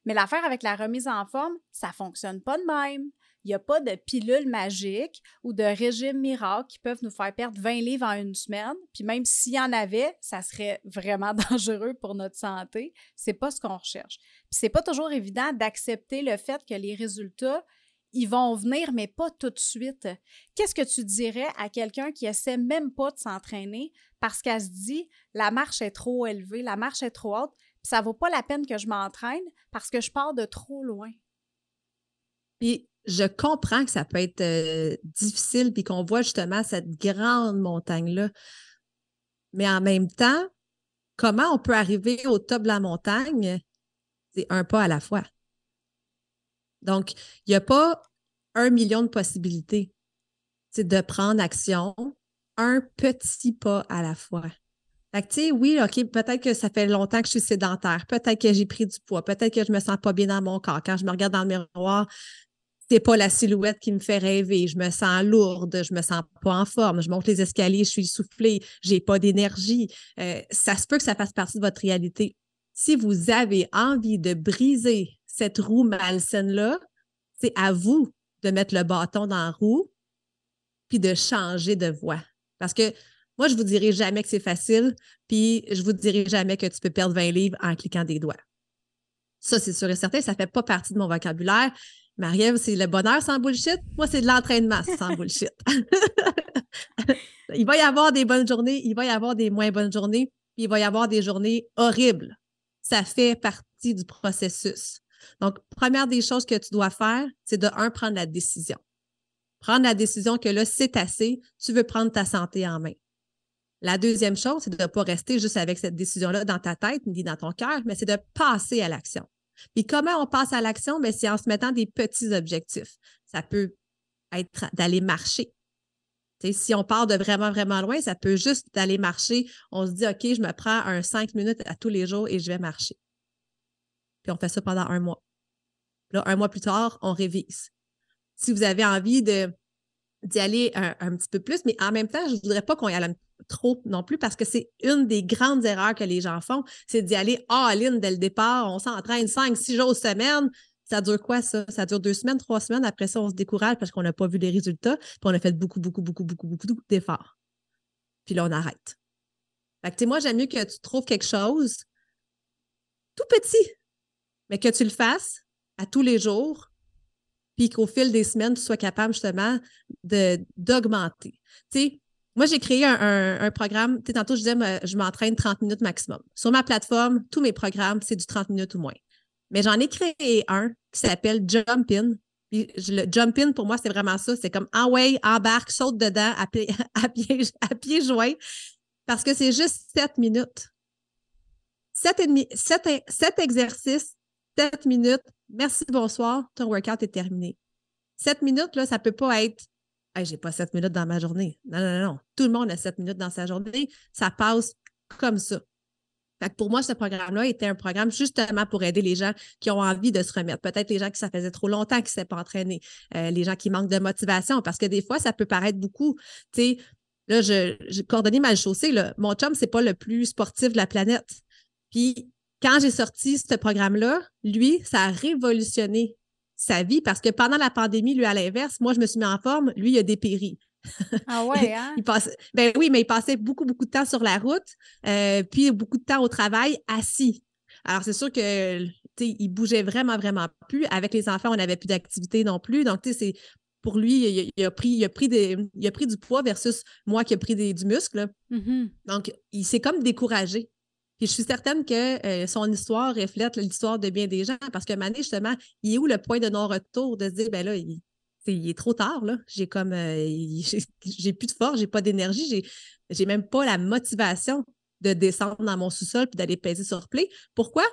Mais l'affaire avec la remise en forme, ça fonctionne pas de même. Il n'y a pas de pilule magique ou de régime miracle qui peuvent nous faire perdre 20 livres en une semaine. Puis même s'il y en avait, ça serait vraiment dangereux pour notre santé. C'est pas ce qu'on recherche. Puis c'est pas toujours évident d'accepter le fait que les résultats ils vont venir, mais pas tout de suite. Qu'est-ce que tu dirais à quelqu'un qui essaie même pas de s'entraîner parce qu'elle se dit la marche est trop élevée, la marche est trop haute, ça vaut pas la peine que je m'entraîne parce que je pars de trop loin. Puis je comprends que ça peut être euh, difficile puis qu'on voit justement cette grande montagne-là. Mais en même temps, comment on peut arriver au top de la montagne? C'est un pas à la fois. Donc, il n'y a pas un million de possibilités. C'est de prendre action un petit pas à la fois. Fait tu sais, oui, OK, peut-être que ça fait longtemps que je suis sédentaire, peut-être que j'ai pris du poids, peut-être que je me sens pas bien dans mon corps. Quand je me regarde dans le miroir, c'est pas la silhouette qui me fait rêver. Je me sens lourde, je me sens pas en forme. Je monte les escaliers, je suis soufflée, j'ai pas d'énergie. Euh, ça se peut que ça fasse partie de votre réalité. Si vous avez envie de briser cette roue malsaine-là, c'est à vous de mettre le bâton dans la roue puis de changer de voie. Parce que moi, je vous dirai jamais que c'est facile, puis je vous dirai jamais que tu peux perdre 20 livres en cliquant des doigts. Ça, c'est sûr et certain, ça ne fait pas partie de mon vocabulaire. Marie-Ève, c'est le bonheur sans bullshit. Moi, c'est de l'entraînement sans bullshit. il va y avoir des bonnes journées, il va y avoir des moins bonnes journées, puis il va y avoir des journées horribles. Ça fait partie du processus. Donc, première des choses que tu dois faire, c'est de, un, prendre la décision. Prendre la décision que là, c'est assez, tu veux prendre ta santé en main. La deuxième chose, c'est de ne pas rester juste avec cette décision-là dans ta tête ni dans ton cœur, mais c'est de passer à l'action. Puis comment on passe à l'action? Ben, c'est en se mettant des petits objectifs. Ça peut être d'aller marcher. si on part de vraiment, vraiment loin, ça peut juste d'aller marcher. On se dit, OK, je me prends un cinq minutes à tous les jours et je vais marcher. Puis on fait ça pendant un mois. Là, un mois plus tard, on révise. Si vous avez envie d'y aller un, petit peu plus, mais en même temps, je ne voudrais pas qu'on y aille trop non plus parce que c'est une des grandes erreurs que les gens font, c'est d'y aller all-in dès le départ. On s'entraîne cinq, six jours semaine. Ça dure quoi, ça? Ça dure deux semaines, trois semaines. Après ça, on se décourage parce qu'on n'a pas vu les résultats. Puis on a fait beaucoup, beaucoup, beaucoup, beaucoup, beaucoup, beaucoup d'efforts. Puis là, on arrête. Fait que, moi, j'aime mieux que tu trouves quelque chose tout petit, mais que tu le fasses à tous les jours, puis qu'au fil des semaines, tu sois capable justement d'augmenter. Tu sais, moi, j'ai créé un, programme. Tu tantôt, je disais, je m'entraîne 30 minutes maximum. Sur ma plateforme, tous mes programmes, c'est du 30 minutes ou moins. Mais j'en ai créé un qui s'appelle Jump In. le Jump In, pour moi, c'est vraiment ça. C'est comme ah ouais, embarque, saute dedans à pied, à pied, joint. Parce que c'est juste 7 minutes. 7, et 7, exercices, 7 minutes. Merci, bonsoir. Ton workout est terminé. 7 minutes, là, ça ne peut pas être Hey, j'ai pas 7 minutes dans ma journée. Non, non, non. Tout le monde a 7 minutes dans sa journée. Ça passe comme ça. Pour moi, ce programme-là était un programme justement pour aider les gens qui ont envie de se remettre. Peut-être les gens qui ça faisait trop longtemps qu'ils ne s'étaient pas entraînés, euh, les gens qui manquent de motivation, parce que des fois, ça peut paraître beaucoup. Tu sais, là, j'ai coordonné ma chaussée. Mon chum, c'est pas le plus sportif de la planète. Puis, quand j'ai sorti ce programme-là, lui, ça a révolutionné sa vie parce que pendant la pandémie, lui, à l'inverse, moi, je me suis mis en forme, lui, il a dépéri. Ah ouais, hein? il ben oui, mais il passait beaucoup, beaucoup de temps sur la route, euh, puis beaucoup de temps au travail assis. Alors, c'est sûr que il bougeait vraiment, vraiment plus. Avec les enfants, on n'avait plus d'activité non plus. Donc, tu sais, c'est pour lui, il, a pris, il, a pris des, il a pris du poids versus moi qui ai pris du muscle. Mm-hmm. Donc, il s'est comme découragé. Puis je suis certaine que euh, son histoire reflète l'histoire de bien des gens parce que Mané, justement, il est où le point de non-retour de se dire, ben là, il, est trop tard, là. J'ai comme, euh, j'ai plus de force, j'ai pas d'énergie, j'ai, j'ai même pas la motivation de descendre dans mon sous-sol puis d'aller peser sur play. Pourquoi?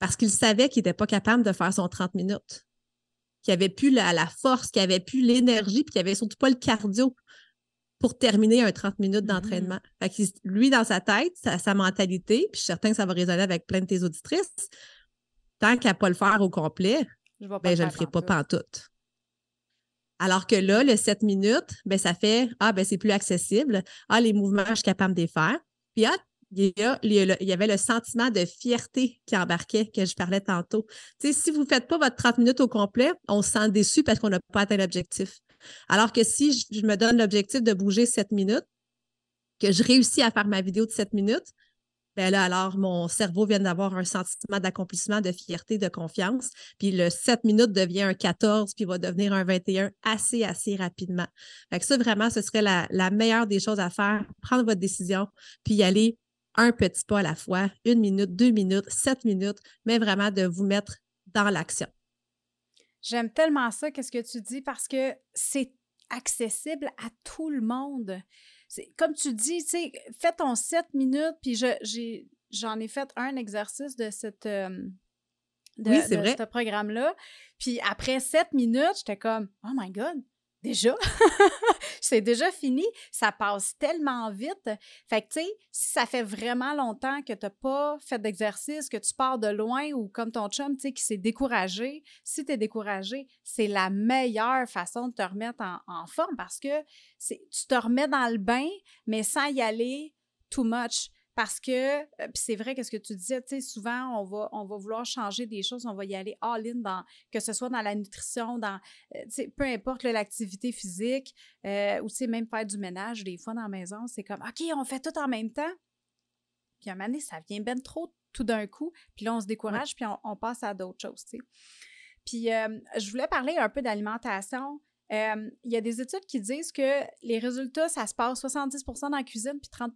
Parce qu'il savait qu'il n'était pas capable de faire son 30 minutes, qu'il avait plus la, la force, qu'il avait plus l'énergie puis qu'il avait surtout pas le cardio pour terminer un 30 minutes mm-hmm. d'entraînement. lui, dans sa tête, sa, mentalité, puis je suis certain que ça va résonner avec plein de tes auditrices, tant qu'à ne pas le faire au complet, je ne ben, le ferai pas pantoute. Alors que là, le 7 minutes, ben, ça fait Ah, ben, c'est plus accessible. Ah, les mouvements, je suis capable de les faire. Puis, ah, il y, avait le sentiment de fierté qui embarquait, que je parlais tantôt. si vous ne faites pas votre 30 minutes au complet, on se sent déçu parce qu'on n'a pas atteint l'objectif. Alors que si je, me donne l'objectif de bouger 7 minutes, que je réussis à faire ma vidéo de 7 minutes, ben là, alors mon cerveau vient d'avoir un sentiment d'accomplissement, de fierté, de confiance. Puis le 7 minutes devient un 14, puis va devenir un 21 assez, assez rapidement. Fait que ça, vraiment, ce serait la, la meilleure des choses à faire. Prendre votre décision, puis y aller un petit pas à la fois, une minute, deux minutes, sept minutes, mais vraiment de vous mettre dans l'action. J'aime tellement ça, qu'est-ce que tu dis, parce que c'est accessible à tout le monde. Comme tu dis, tu sais, fais ton 7 minutes, puis j'en ai, fait un exercice de cette. Euh, de, ce programme-là. Puis après 7 minutes, j'étais comme, oh my God, déjà, c'est déjà fini, ça passe tellement vite. Fait que, tu sais, si ça fait vraiment longtemps que tu n'as pas fait d'exercice, que tu pars de loin ou comme ton chum, tu sais, qui s'est découragé, si tu es découragé, c'est la meilleure façon de te remettre en, forme parce que tu te remets dans le bain, mais sans y aller too much. Parce que, puis c'est vrai, qu'est-ce que tu disais, tu sais, souvent, on va, on va vouloir changer des choses, on va y aller all-in, dans, que ce soit dans la nutrition, dans, peu importe l'activité physique, euh, ou tu sais, même faire du ménage, des fois dans la maison, c'est comme, OK, on fait tout en même temps. Puis à un moment donné, ça vient ben trop tout d'un coup, puis là, on se décourage, puis on, passe à d'autres choses, tu sais. Puis je voulais parler un peu d'alimentation. Il y a des études qui disent que les résultats, ça se passe 70% dans la cuisine, puis 30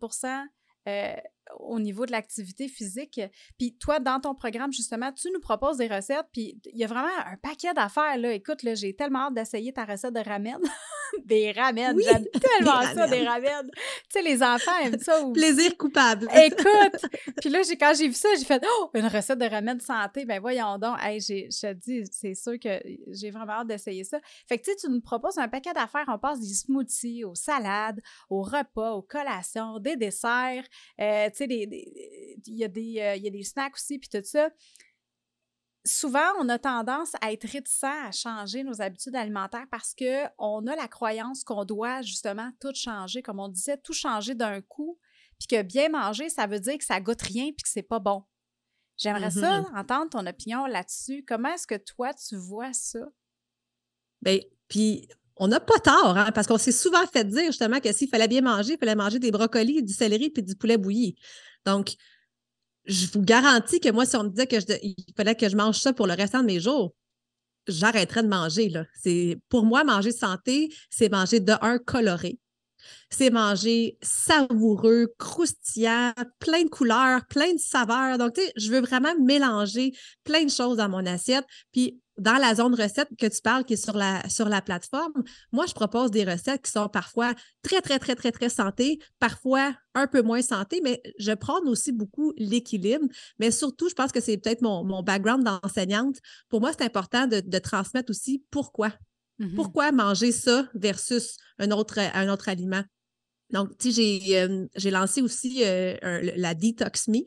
euh, au niveau de l'activité physique. Puis toi, dans ton programme, justement, tu nous proposes des recettes, puis il y a vraiment un paquet d'affaires. Écoute, j'ai tellement hâte d'essayer ta recette de ramen. des ramen, j'aime tellement ça, des ramen. Tu sais, les enfants aiment ça. Plaisir coupable. Écoute! puis là, quand j'ai vu ça, j'ai fait « Oh, une recette de ramen santé! » Ben voyons donc. Hey, je te dis, c'est sûr que j'ai vraiment hâte d'essayer ça. Fait que tu sais, tu nous proposes un paquet d'affaires. On passe des smoothies aux salades, aux repas, aux collations, des desserts. Euh, tu sais, il y, euh, y a des snacks aussi, puis tout ça. Souvent, on a tendance à être réticent à changer nos habitudes alimentaires parce qu'on a la croyance qu'on doit justement tout changer, comme on disait, tout changer d'un coup, puis que bien manger, ça veut dire que ça goûte rien puis que c'est pas bon. J'aimerais ça mm-hmm. entendre ton opinion là-dessus. Comment est-ce que toi, tu vois ça? Bien, puis on n'a pas tort, hein, parce qu'on s'est souvent fait dire justement que s'il fallait bien manger, il fallait manger des brocolis, du céleri puis du poulet bouilli. Donc, je vous garantis que moi, si on me disait qu'il fallait que je mange ça pour le restant de mes jours, j'arrêterais de manger. Là. Pour moi, manger santé, c'est manger de un coloré. C'est manger savoureux, croustillant, plein de couleurs, plein de saveurs. Donc, tu sais, je veux vraiment mélanger plein de choses dans mon assiette. Puis, dans la zone recette que tu parles, qui est sur la, plateforme, moi, je propose des recettes qui sont parfois très, très, très, très, très santé, parfois un peu moins santé, mais je prends aussi beaucoup l'équilibre. Mais surtout, je pense que c'est peut-être mon, background d'enseignante. Pour moi, c'est important de, transmettre aussi pourquoi. Mm-hmm. Pourquoi manger ça versus un autre, un autre aliment? Donc, tu sais, j'ai, lancé aussi euh, la Detox Me.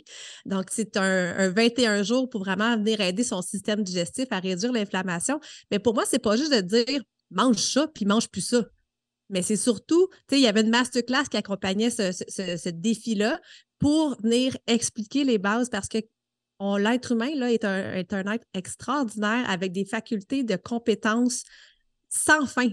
Donc, c'est un, 21 jours pour vraiment venir aider son système digestif à réduire l'inflammation. Mais pour moi, c'est pas juste de dire mange ça puis mange plus ça. Mais c'est surtout, tu sais, il y avait une masterclass qui accompagnait ce, défi-là pour venir expliquer les bases parce que l'être humain là, est, un, est un être extraordinaire avec des facultés de compétences sans fin.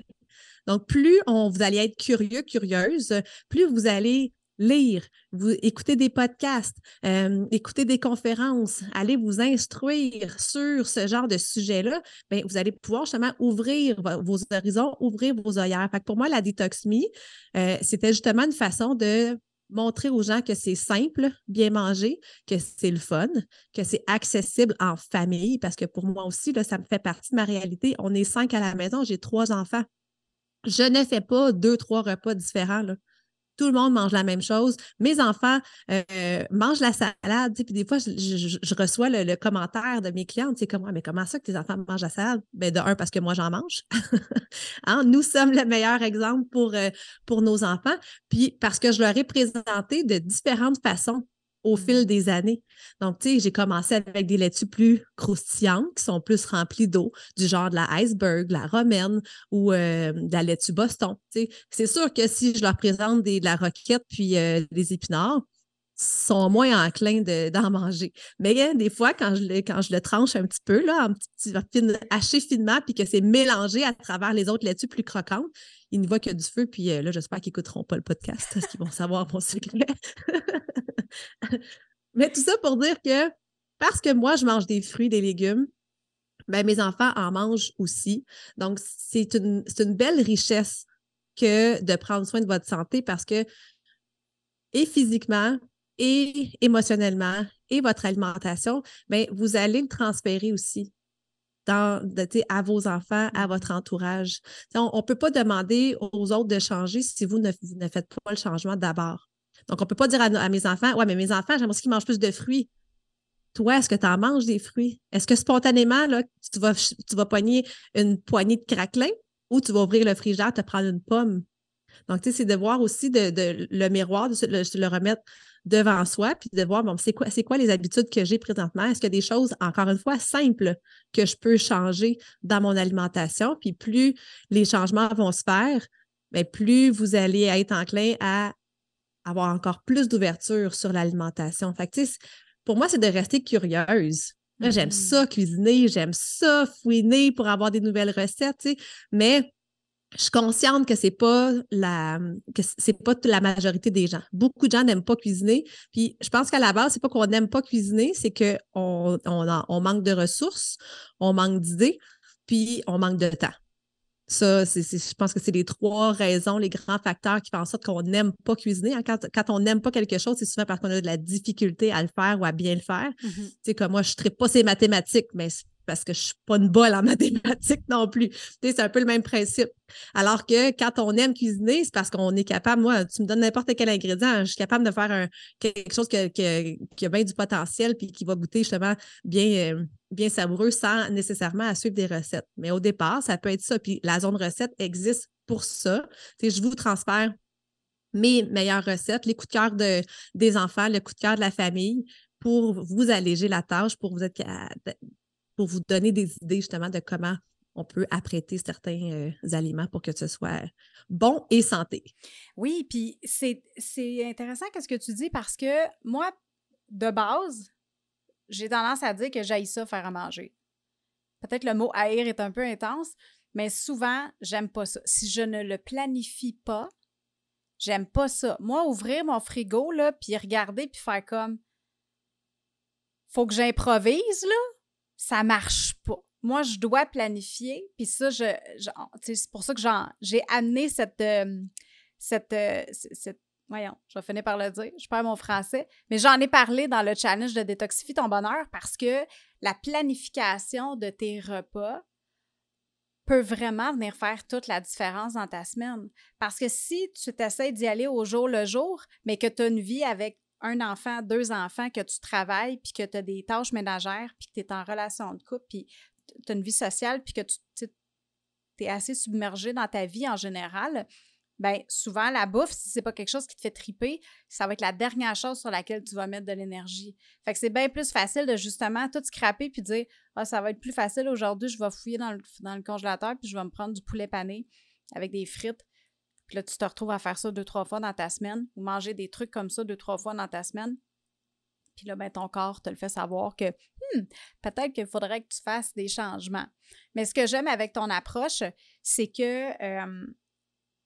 Donc, plus on, vous allez être curieux, curieuse, plus vous allez lire, vous écouter des podcasts, euh, écouter des conférences, aller vous instruire sur ce genre de sujet-là, bien, vous allez pouvoir justement ouvrir vos horizons, ouvrir vos œillères. Fait pour moi, la Detox Me, euh, c'était justement une façon de montrer aux gens que c'est simple, bien manger, que c'est le fun, que c'est accessible en famille, parce que pour moi aussi, là, ça me fait partie de ma réalité. On est cinq à la maison, j'ai trois enfants. Je ne fais pas deux, trois repas différents. Tout le monde mange la même chose. Mes enfants euh, mangent la salade. Puis des fois, je, reçois le, commentaire de mes clientes. C'est comme, mais comment ça que tes enfants mangent la salade? Ben, de un, parce que moi, j'en mange. Hein, nous sommes le meilleur exemple pour, euh, pour nos enfants. Puis parce que je leur ai présenté de différentes façons au mmh. fil des années. Donc, tu sais, j'ai commencé avec des laitues plus croustillantes, qui sont plus remplies d'eau, du genre de la iceberg, la romaine ou euh, de la laitue Boston. Tu sais, c'est sûr que si je leur présente des, de la roquette puis euh, des épinards, sont moins enclins d'en manger. Mais hein, des fois, quand je, le, quand je le tranche un petit peu, là, en petit, haché finement, puis que c'est mélangé à travers les autres laitues plus croquantes, il n'y voit que du feu. Puis euh, là, j'espère qu'ils n'écouteront pas le podcast parce qu'ils vont savoir mon secret. Mais tout ça pour dire que parce que moi, je mange des fruits, des légumes, ben, mes enfants en mangent aussi. Donc, c'est une, une belle richesse que de prendre soin de votre santé parce que, et physiquement, et émotionnellement, et votre alimentation, bien, vous allez le transférer aussi dans, à vos enfants, à votre entourage. on ne peut pas demander aux autres de changer si vous ne, vous ne faites pas le changement d'abord. Donc, on ne peut pas dire à, mes enfants, ouais, mais mes enfants, j'aimerais qu'ils mangent plus de fruits. Toi, est-ce que tu en manges des fruits? Est-ce que spontanément, là, tu vas, tu vas pogner une poignée de craquelin ou tu vas ouvrir le frigidaire, te prendre une pomme? Donc, tu sais, c'est de voir aussi de, le miroir, de le, remettre devant soi, puis de voir, bon, c'est quoi, c'est quoi les habitudes que j'ai présentement? Est-ce qu'il y a des choses, encore une fois, simples que je peux changer dans mon alimentation? Puis plus les changements vont se faire, bien, plus vous allez être enclin à avoir encore plus d'ouverture sur l'alimentation. Fait pour moi, c'est de rester curieuse. J'aime mm-hmm. ça cuisiner, j'aime ça fouiner pour avoir des nouvelles recettes, mais je suis consciente que c'est pas la que c'est pas la majorité des gens. Beaucoup de gens n'aiment pas cuisiner. Puis je pense qu'à la base, c'est pas qu'on n'aime pas cuisiner, c'est qu'on on manque de ressources, on manque d'idées, puis on manque de temps. Ça, je pense que c'est les trois raisons, les grands facteurs qui font en sorte qu'on n'aime pas cuisiner. Hein, quand, on n'aime pas quelque chose, c'est souvent parce qu'on a de la difficulté à le faire ou à bien le faire. Mm-hmm. comme moi, je ne pas ces mathématiques, mais parce que je suis pas une bolle en mathématiques non plus. c'est un peu le même principe. Alors que quand on aime cuisiner, c'est parce qu'on est capable, moi, tu me donnes n'importe quel ingrédient, je suis capable de faire quelque chose qui a bien du potentiel puis qui va goûter justement bien, euh, bien savoureux sans nécessairement à suivre des recettes. Mais au départ, ça peut être ça. Puis la zone recette existe pour ça. je vous transfère mes meilleures recettes, les coups de cœur de, des enfants, le coup de cœur de la famille pour vous alléger la tâche, pour vous, être, pour vous donner des idées justement de comment on peut apprêter certains euh, aliments pour que ce soit bon et santé. Oui, puis c'est intéressant ce que tu dis parce que moi, de base, j'ai tendance à dire que j'aille ça faire à manger. Peut-être le mot haïr est un peu intense, mais souvent, j'aime pas ça. Si je ne le planifie pas, j'aime pas ça. Moi, ouvrir mon frigo, là, puis regarder, puis faire comme faut que j'improvise, là, ça marche pas. Moi, je dois planifier, puis ça, je, c'est pour ça que j'ai amené cette, euh, cette, euh, cette, voyons, je vais finir par le dire, je perds mon français, mais j'en ai parlé dans le challenge de Détoxifie ton bonheur parce que la planification de tes repas peut vraiment venir faire toute la différence dans ta semaine. Parce que si tu t'essayes d'y aller au jour le jour, mais que tu as une vie avec un enfant, deux enfants, que tu travailles, puis que tu as des tâches ménagères, puis que tu es en relation de couple, puis tu as une vie sociale, puis que tu es assez submergé dans ta vie en général, ben souvent la bouffe, si c'est pas quelque chose qui te fait triper, ça va être la dernière chose sur laquelle tu vas mettre de l'énergie. Fait que c'est bien plus facile de justement tout scraper puis dire ah ça va être plus facile aujourd'hui, je vais fouiller dans le, dans le congélateur puis je vais me prendre du poulet pané avec des frites puis là, tu te retrouves à faire ça deux, trois fois dans ta semaine ou manger des trucs comme ça deux, trois fois dans ta semaine. Puis là, ben, ton corps te le fait savoir que hmm, peut-être qu'il faudrait que tu fasses des changements. Mais ce que j'aime avec ton approche, c'est que euh,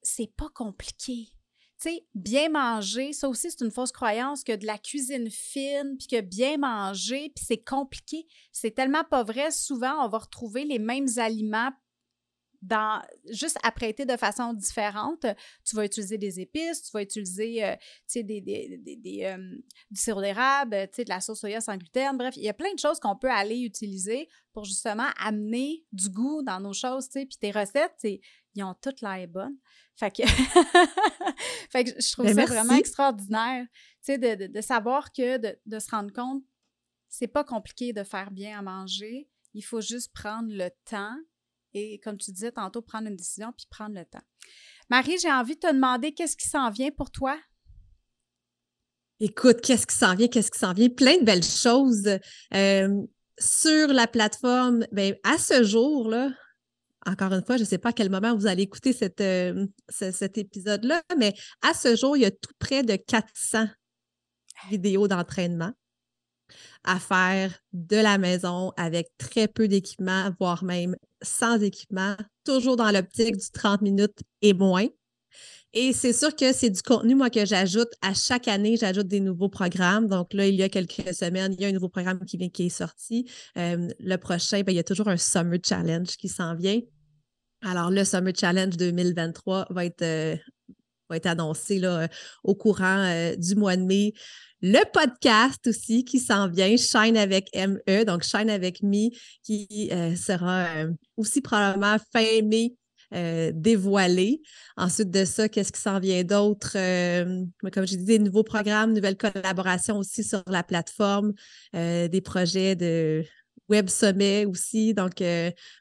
c'est pas compliqué. Tu sais, bien manger, ça aussi, c'est une fausse croyance que de la cuisine fine, puis que bien manger, puis c'est compliqué. C'est tellement pas vrai. Souvent, on va retrouver les mêmes aliments dans, juste apprêter de façon différente. Tu vas utiliser des épices, tu vas utiliser euh, des, des, des, euh, du sirop d'érable, de la sauce soya sans gluten. Bref, il y a plein de choses qu'on peut aller utiliser pour justement amener du goût dans nos choses. Puis tes recettes, ils ont toutes l'air bonnes. Fait que, fait que je trouve ben, ça vraiment extraordinaire de, de, de, savoir que de, de se rendre compte, c'est pas compliqué de faire bien à manger. Il faut juste prendre le temps et, comme tu disais tantôt, prendre une décision puis prendre le temps. Marie, j'ai envie de te demander qu'est-ce qui s'en vient pour toi? Écoute, qu'est-ce qui s'en vient? Qu'est-ce qui s'en vient? Plein de belles choses. Euh, sur la plateforme, bien, à ce jour, là, encore une fois, je ne sais pas à quel moment vous allez écouter cette, euh, cet épisode-là, mais à ce jour, il y a tout près de 400 vidéos d'entraînement à faire de la maison avec très peu d'équipement, voire même sans équipement, toujours dans l'optique du 30 minutes et moins. Et c'est sûr que c'est du contenu, moi, que j'ajoute à chaque année, j'ajoute des nouveaux programmes. Donc là, il y a quelques semaines, il y a un nouveau programme qui vient, qui est sorti. Euh, le prochain, ben, il y a toujours un Summer Challenge qui s'en vient. Alors, le Summer Challenge 2023 va être, euh, va être annoncé là, au courant euh, du mois de mai. Le podcast aussi qui s'en vient, Shine avec ME, donc Shine avec Me, qui euh, sera euh, aussi probablement fin mai euh, dévoilé. Ensuite de ça, qu'est-ce qui s'en vient d'autre? comme j'ai dit, des nouveaux programmes, nouvelles collaborations aussi sur la plateforme, des projets de web sommet aussi. Donc,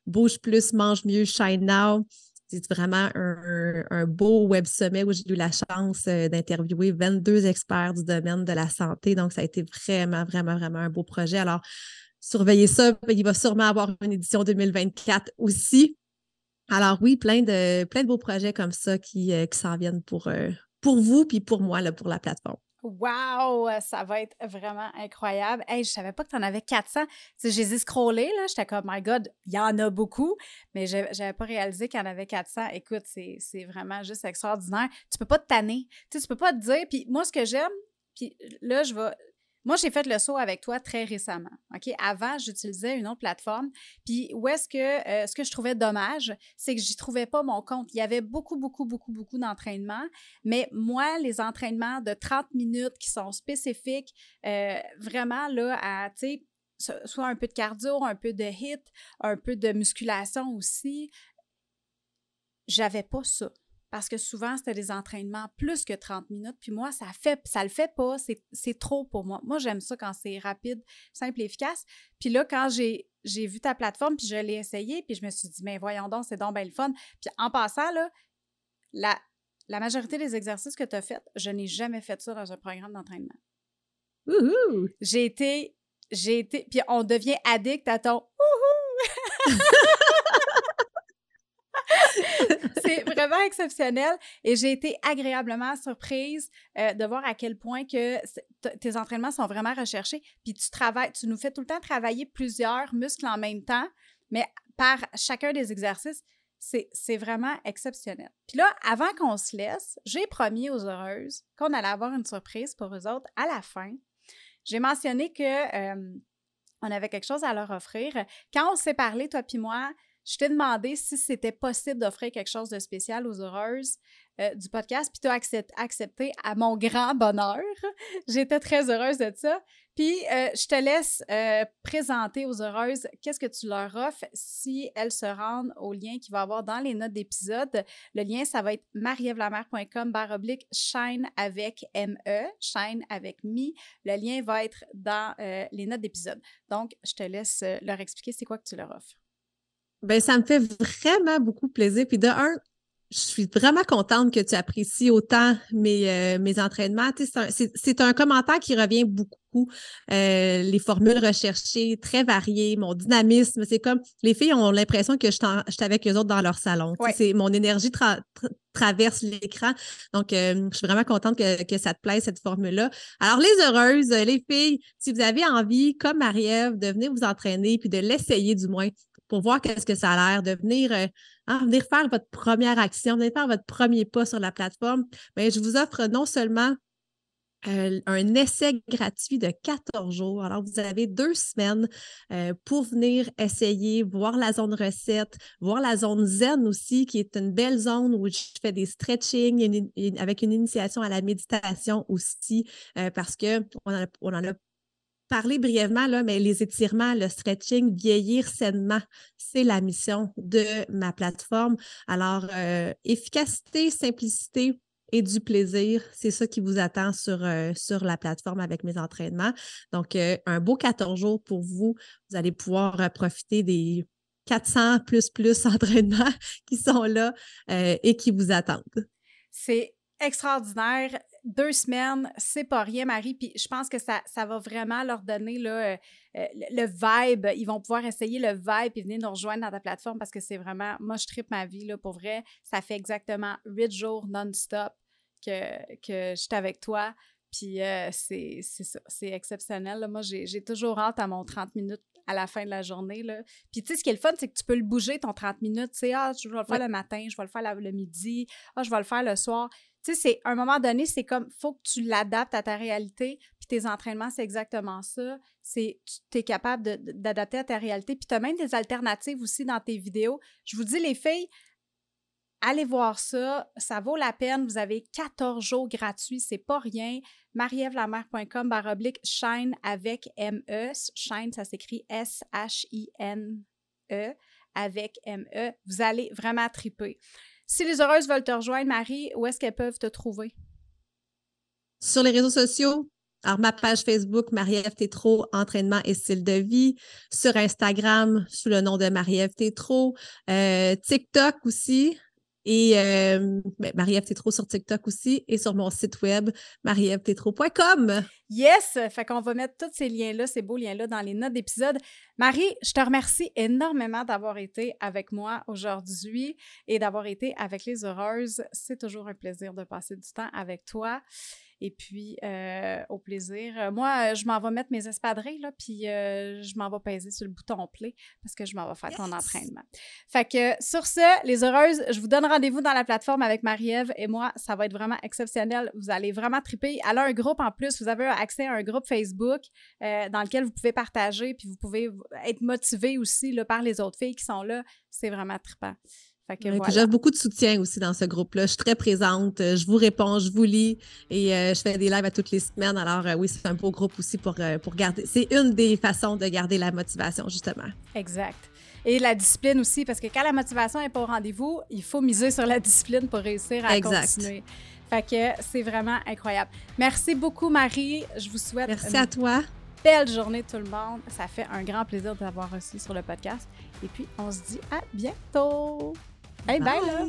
Bouge plus, mange mieux, Shine Now. C'est vraiment un, beau web sommet où j'ai eu la chance euh, d'interviewer 22 experts du domaine de la santé. Donc, ça a été vraiment, vraiment, vraiment un beau projet. Alors, surveillez ça. Il va sûrement avoir une édition 2024 aussi. Alors oui, plein de, plein de beaux projets comme ça qui, euh, qui s'en viennent pour, euh, pour vous puis pour moi, là, pour la plateforme. Wow! Ça va être vraiment incroyable. Hey, je savais pas que tu en avais 400. j'ai les ai scrollés, là. J'étais comme, my God, il y en a beaucoup, mais je n'avais pas réalisé qu'il y en avait 400. Écoute, c'est vraiment juste extraordinaire. Tu peux pas te tanner. Tu sais, tu peux pas te dire. Puis moi, ce que j'aime, puis là, je vais, moi, j'ai fait le saut avec toi très récemment. OK? Avant, j'utilisais une autre plateforme. Puis où est-ce que euh, ce que je trouvais dommage, c'est que j'y trouvais pas mon compte. Il y avait beaucoup, beaucoup, beaucoup, beaucoup d'entraînements. Mais moi, les entraînements de 30 minutes qui sont spécifiques, euh, vraiment là, à, tu sais, soit un peu de cardio, un peu de hit, un peu de musculation aussi, j'avais pas ça parce que souvent, c'était des entraînements plus que 30 minutes. Puis moi, ça fait, ça le fait pas. C'est trop pour moi. Moi, j'aime ça quand c'est rapide, simple et efficace. Puis là, quand j'ai vu ta plateforme, puis je l'ai essayé, puis je me suis dit, mais voyons donc, c'est donc bien le fun. Puis en passant, là, la, la majorité des exercices que tu as faits, je n'ai jamais fait ça dans un programme d'entraînement. J'ai été, j'ai été, puis on devient addict à ton vraiment exceptionnel et j'ai été agréablement surprise euh, de voir à quel point que tes entraînements sont vraiment recherchés. Puis tu travailles, tu nous fais tout le temps travailler plusieurs muscles en même temps, mais par chacun des exercices. C'est vraiment exceptionnel. Puis là, avant qu'on se laisse, j'ai promis aux heureuses qu'on allait avoir une surprise pour eux autres à la fin. J'ai mentionné que euh, on avait quelque chose à leur offrir. Quand on s'est parlé, toi puis moi, je t'ai demandé si c'était possible d'offrir quelque chose de spécial aux heureuses euh, du podcast, puis tu as accepté à mon grand bonheur. J'étais très heureuse de ça. Puis euh, je te laisse euh, présenter aux heureuses qu'est-ce que tu leur offres si elles se rendent au lien qu'il va avoir dans les notes d'épisode. Le lien, ça va être marievlamer.com barre oblique shine avec ME, shine avec mi. Le lien va être dans les notes d'épisode. Donc, je te laisse leur expliquer c'est quoi que tu leur offres. Ben, ça me fait vraiment beaucoup plaisir. Puis de un, je suis vraiment contente que tu apprécies autant mes, euh, mes entraînements. C'est un, un, commentaire qui revient beaucoup. Euh, les formules recherchées, très variées, mon dynamisme. C'est comme les filles ont l'impression que je suis avec eux autres dans leur salon. C'est Mon énergie traverse l'écran. Donc, euh, je suis vraiment contente que, que ça te plaise, cette formule-là. Alors, les heureuses, les filles, si vous avez envie, comme Marie-Ève, de venir vous entraîner puis de l'essayer du moins, pour voir qu'est-ce que ça a l'air, de venir, euh, hein, venir faire votre première action, venir faire votre premier pas sur la plateforme, mais je vous offre non seulement euh, un essai gratuit de 14 jours. Alors, vous avez deux semaines euh, pour venir essayer, voir la zone recette, voir la zone zen aussi, qui est une belle zone où je fais des stretching avec une initiation à la méditation aussi, parce qu'on on en a parler brièvement, là, mais les étirements, le stretching, vieillir sainement, c'est la mission de ma plateforme. Alors, euh, efficacité, simplicité et du plaisir, c'est ça qui vous attend sur, euh, la plateforme avec mes entraînements. Donc, euh, un beau 14 jours pour vous. Vous allez pouvoir profiter des 400 plus plus entraînements qui sont là et qui vous attendent. C'est extraordinaire deux semaines, c'est pas rien, Marie. Puis je pense que ça, ça va vraiment leur donner là, euh, euh, le vibe. Ils vont pouvoir essayer le vibe et venir nous rejoindre dans ta plateforme parce que c'est vraiment, moi, je tripe ma vie. Là, pour vrai, ça fait exactement huit jours non-stop que, que je suis avec toi. Puis euh, c'est ça, c'est exceptionnel. Moi, j'ai toujours hâte à mon 30 minutes à la fin de la journée. Là. Puis tu sais, ce qui est le fun, c'est que tu peux le bouger, ton 30 minutes. Tu sais, ah, je vais le faire le matin, je vais le faire le midi, ah, je vais le faire le soir. Tu sais, c'est un moment donné, c'est comme, faut que tu l'adaptes à ta réalité. Puis tes entraînements, c'est exactement ça. C'est, tu es capable d'adapter à ta réalité. Puis tu as même des alternatives aussi dans tes vidéos. Je vous dis, les filles, allez voir ça. Ça vaut la peine. Vous avez 14 jours gratuits. C'est pas rien. marievlamer.com baroblique shine avec M-E. Shine, ça s'écrit S-H-I-N-E avec M-E. Vous allez vraiment triper. Si les heureuses veulent te rejoindre, Marie, où est-ce qu'elles peuvent te trouver? Sur les réseaux sociaux. Alors, ma page Facebook, Marie-Ève Tétro, entraînement et style de vie. Sur Instagram, sous le nom de Marie-Ève Tétro. Euh, TikTok aussi, et euh, ben, Marie-Ève Tétro sur TikTok aussi et sur mon site web marièvetétro.com. Yes! Fait qu'on va mettre tous ces liens-là, ces beaux liens-là dans les notes d'épisode. Marie, je te remercie énormément d'avoir été avec moi aujourd'hui et d'avoir été avec les heureuses. C'est toujours un plaisir de passer du temps avec toi. Et puis, euh, au plaisir. Moi, je m'en vais mettre mes espadrilles, là, puis euh, je m'en vais peser sur le bouton play parce que je m'en vais faire ton entraînement. Fait que sur ce, les heureuses, je vous donne rendez-vous dans la plateforme avec Marie-Ève et moi. Ça va être vraiment exceptionnel. Vous allez vraiment triper. Elle a un groupe en plus. Vous avez accès à un groupe Facebook dans lequel vous pouvez partager, puis vous pouvez être motivé aussi là, par les autres filles qui sont là. C'est vraiment trippant. J'ai beaucoup de soutien aussi dans ce groupe-là. Je suis très présente, euh, je vous réponds, je vous lis et euh, je fais des lives à toutes les semaines. Alors euh, oui, c'est un beau groupe aussi pour, pour garder. C'est une des façons de garder la motivation, justement. Exact. Et la discipline aussi, parce que quand la motivation n'est pas au rendez-vous, il faut miser sur la discipline pour réussir à continuer. Fait que c'est vraiment incroyable. Merci beaucoup, Marie. Je vous souhaite. Merci à toi. Belle journée, tout le monde. Ça fait un grand plaisir de t'avoir reçu sur le podcast. Et puis, on se dit à bientôt. Hey, bye, bye là!